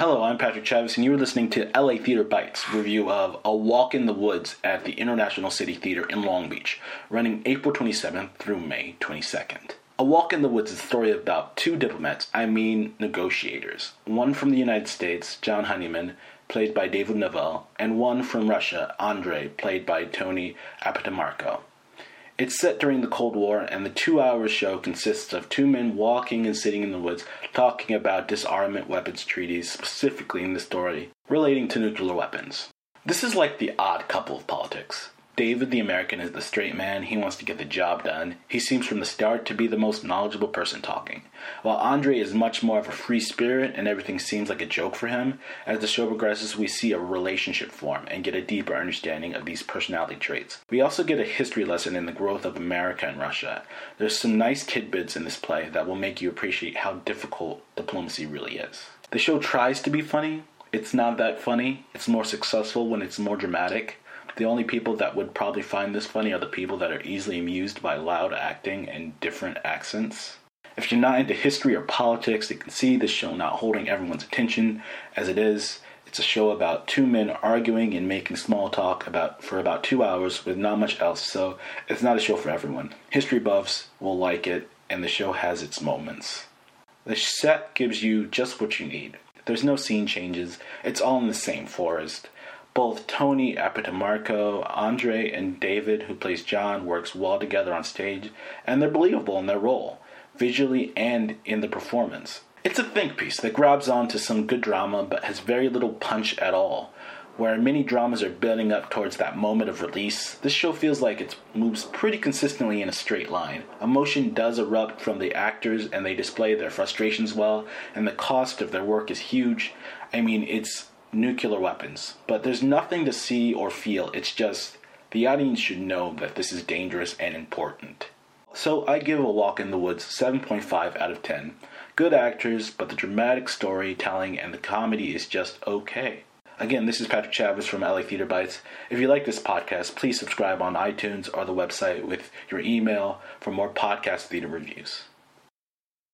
Hello, I'm Patrick Chavez, and you are listening to LA Theater Bites review of A Walk in the Woods at the International City Theater in Long Beach, running April 27th through May 22nd. A Walk in the Woods is a story about two diplomats, I mean negotiators. One from the United States, John Honeyman, played by David Novell, and one from Russia, Andrei, played by Tony Abatemarco. It's set during the Cold War, and the two hour show consists of two men walking and sitting in the woods talking about disarmament weapons treaties, specifically in the story relating to nuclear weapons. This is like the odd couple of politics. David, the American, is the straight man. He wants to get the job done. He seems from the start to be the most knowledgeable person talking. While Andre is much more of a free spirit and everything seems like a joke for him, as the show progresses, we see a relationship form and get a deeper understanding of these personality traits. We also get a history lesson in the growth of America and Russia. There's some nice tidbits in this play that will make you appreciate how difficult diplomacy really is. The show tries to be funny. It's not that funny. It's more successful when it's more dramatic. The only people that would probably find this funny are the people that are easily amused by loud acting and different accents. If you're not into history or politics, you can see this show not holding everyone's attention as it is. It's a show about two men arguing and making small talk about for about two hours with not much else, so it's not a show for everyone. History buffs will like it, and the show has its moments. The set gives you just what you need. There's no scene changes, it's all in the same forest. Both Tony Abatemarco, Andre, and David, who plays John, works well together on stage, and they're believable in their role, visually and in the performance. It's a think piece that grabs onto some good drama but has very little punch at all. Where many dramas are building up towards that moment of release, this show feels like it moves pretty consistently in a straight line. Emotion does erupt from the actors and they display their frustrations well, and the cost of their work is huge. I mean, it's nuclear weapons, but there's nothing to see or feel. It's just the audience should know that this is dangerous and important. So I give A Walk in the Woods 7.5 out of 10. Good actors, but the dramatic storytelling and the comedy is just okay. Again, this is Patrick Chavez from LA Theater Bites. If you like this podcast, please subscribe on iTunes or the website with your email for more podcast theater reviews.